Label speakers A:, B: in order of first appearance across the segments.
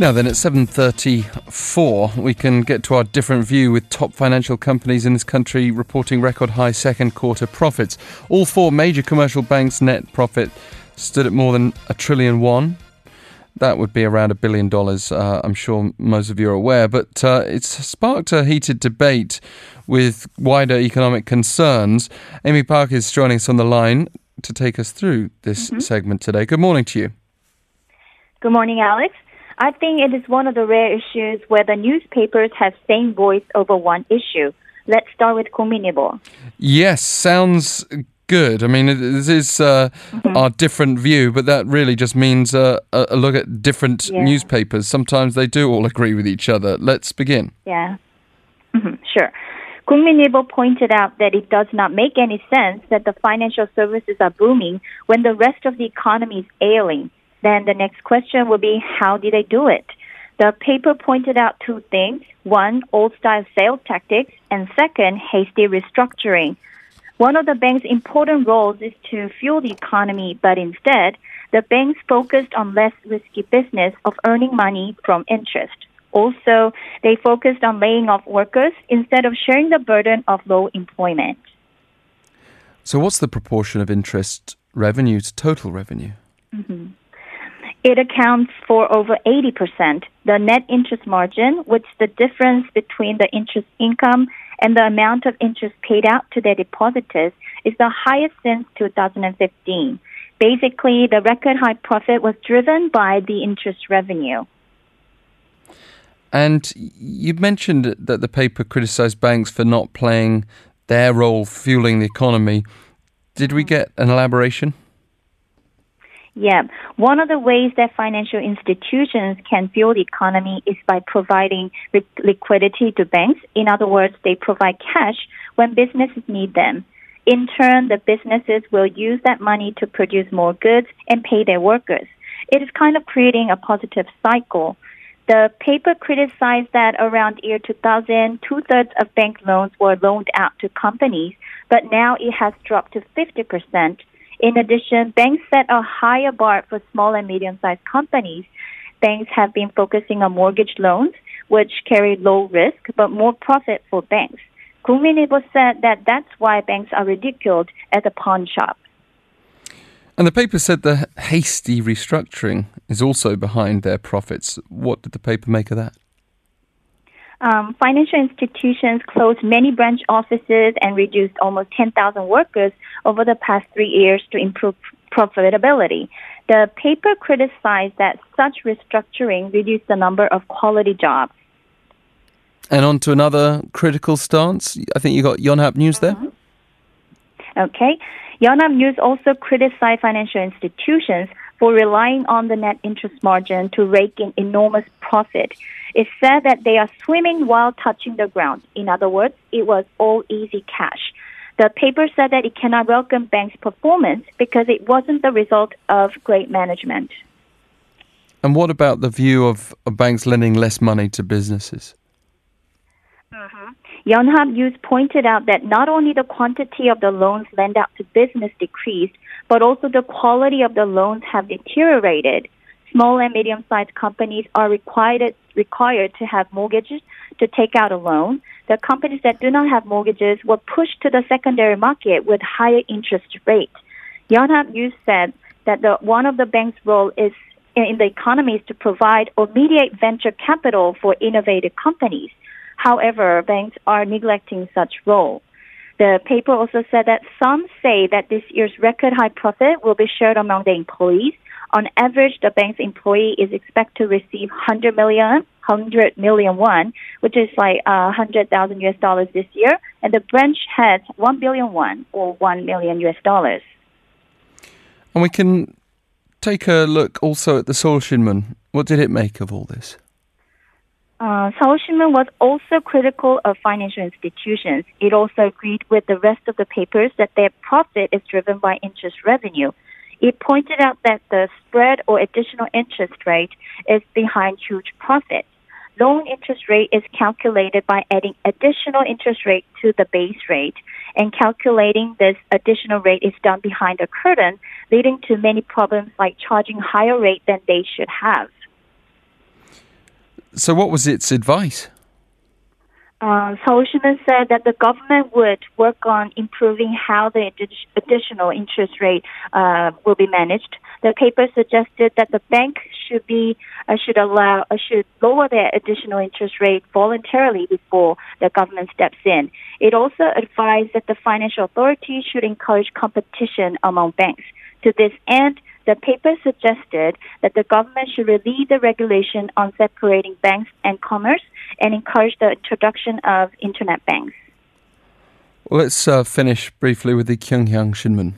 A: Now then, at 7.34, we can get to our different view with top financial companies in this country reporting record high second quarter profits. All four major commercial banks' net profit stood at more than a trillion won. That would be around a billion dollars, uh, I'm sure most of you are aware. But uh, it's sparked a heated debate with wider economic concerns. Amy Park is joining us on the line to take us through this mm-hmm. segment today. Good morning to you.
B: Good morning, Alex. I think it is one of the rare issues where the newspapers have same voice over one issue. Let's start with Kookminilbo.
A: Yes, sounds good. I mean, this is uh, mm-hmm. our different view, but that really just means uh, a look at different yeah. newspapers. Sometimes they do all agree with each other. Let's begin.
B: Yeah, mm-hmm. sure. Kookminilbo pointed out that it does not make any sense that the financial services are booming when the rest of the economy is ailing. Then the next question will be how did they do it? The paper pointed out two things. One, old style sales tactics, and second, hasty restructuring. One of the bank's important roles is to fuel the economy, but instead, the banks focused on less risky business of earning money from interest. Also, they focused on laying off workers instead of sharing the burden of low employment.
A: So, what's the proportion of interest revenue to total revenue?
B: It accounts for over 80%. The net interest margin, which is the difference between the interest income and the amount of interest paid out to their depositors, is the highest since 2015. Basically, the record high profit was driven by the interest revenue.
A: And you mentioned that the paper criticized banks for not playing their role fueling the economy. Did we mm. get an elaboration?
B: Yeah. One of the ways that financial institutions can fuel the economy is by providing liquidity to banks. In other words, they provide cash when businesses need them. In turn, the businesses will use that money to produce more goods and pay their workers. It is kind of creating a positive cycle. The paper criticized that around year 2000, two thirds of bank loans were loaned out to companies, but now it has dropped to 50%. In addition, banks set a higher bar for small and medium sized companies. Banks have been focusing on mortgage loans, which carry low risk but more profit for banks. Kookminilbo said that that's why banks are ridiculed as a pawn shop.
A: And the paper said the hasty restructuring is also behind their profits. What did the paper make of that?
B: Um, financial institutions closed many branch offices and reduced almost 10,000 workers over the past three years to improve profitability. The paper criticized that such restructuring reduced the number of quality jobs.
A: And on to another critical stance. I think you got Yonhap News there.
B: Mm-hmm. Okay. Yonhap News also criticized financial institutions for relying on the net interest margin to rake in enormous profit. It said that they are swimming while touching the ground. In other words, it was all easy cash. The paper said that it cannot welcome banks' performance because it wasn't the result of great management.
A: And what about the view of, banks lending less money to businesses?
B: Yonhap News pointed out that not only the quantity of the loans lent out to business decreased, but also the quality of the loans have deteriorated. Small and medium-sized companies are required required to have mortgages to take out a loan. The companies that do not have mortgages were pushed to the secondary market with higher interest rates. Yonhap News said that the, one of the bank's role is in the economy is to provide or mediate venture capital for innovative companies. However, banks are neglecting such role. The paper also said that some say that this year's record high profit will be shared among the employees. On average, the bank's employee is expected to receive 100 million, 100 million won, which is like uh, 100,000 US dollars this year, and the branch has 1 billion won, or 1 million US dollars.
A: And we can take a look also at the Seoul. What did it make of all this?
B: Uh, was also critical of financial institutions. It also agreed with the rest of the papers that their profit is driven by interest revenue. It pointed out that the spread or additional interest rate is behind huge profits. Loan interest rate is calculated by adding additional interest rate to the base rate, and calculating this additional rate is done behind the curtain, leading to many problems like charging higher rate than they should have.
A: So, what was its advice?
B: Uh, said that the government would work on improving how the addi- additional interest rate uh, will be managed. The paper suggested that the bank should be uh, should allow uh, should lower their additional interest rate voluntarily before the government steps in. It also advised that the financial authorities should encourage competition among banks. To this end, the paper suggested that the government should relieve the regulation on separating banks and commerce and encourage the introduction of internet banks.
A: Let's uh, finish briefly with the Kyunghyang Shinmun.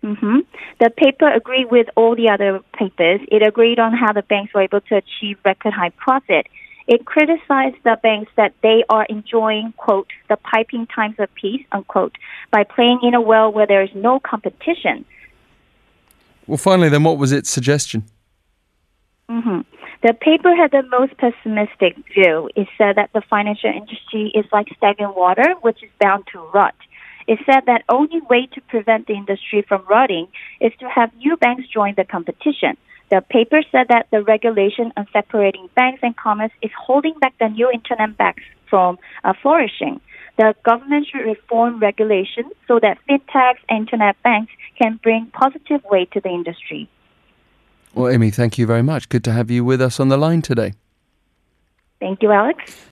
B: hmm The paper agreed with all the other papers. It agreed on how the banks were able to achieve record high profit. It criticized the banks that they are enjoying, quote, the piping times of peace, unquote, by playing in a well where there is no competition.
A: Well, finally, then, what was its suggestion?
B: hmm The paper had the most pessimistic view. It said that the financial industry is like stagnant water, which is bound to rot. It said that only way to prevent the industry from rotting is to have new banks join the competition. The paper said that the regulation on separating banks and commerce is holding back the new internet banks from uh, flourishing. The government should reform regulations so that fintechs and internet banks can bring positive weight to the industry.
A: Well, Amy, thank you very much. Good to have you with us on the line today.
B: Thank you, Alex.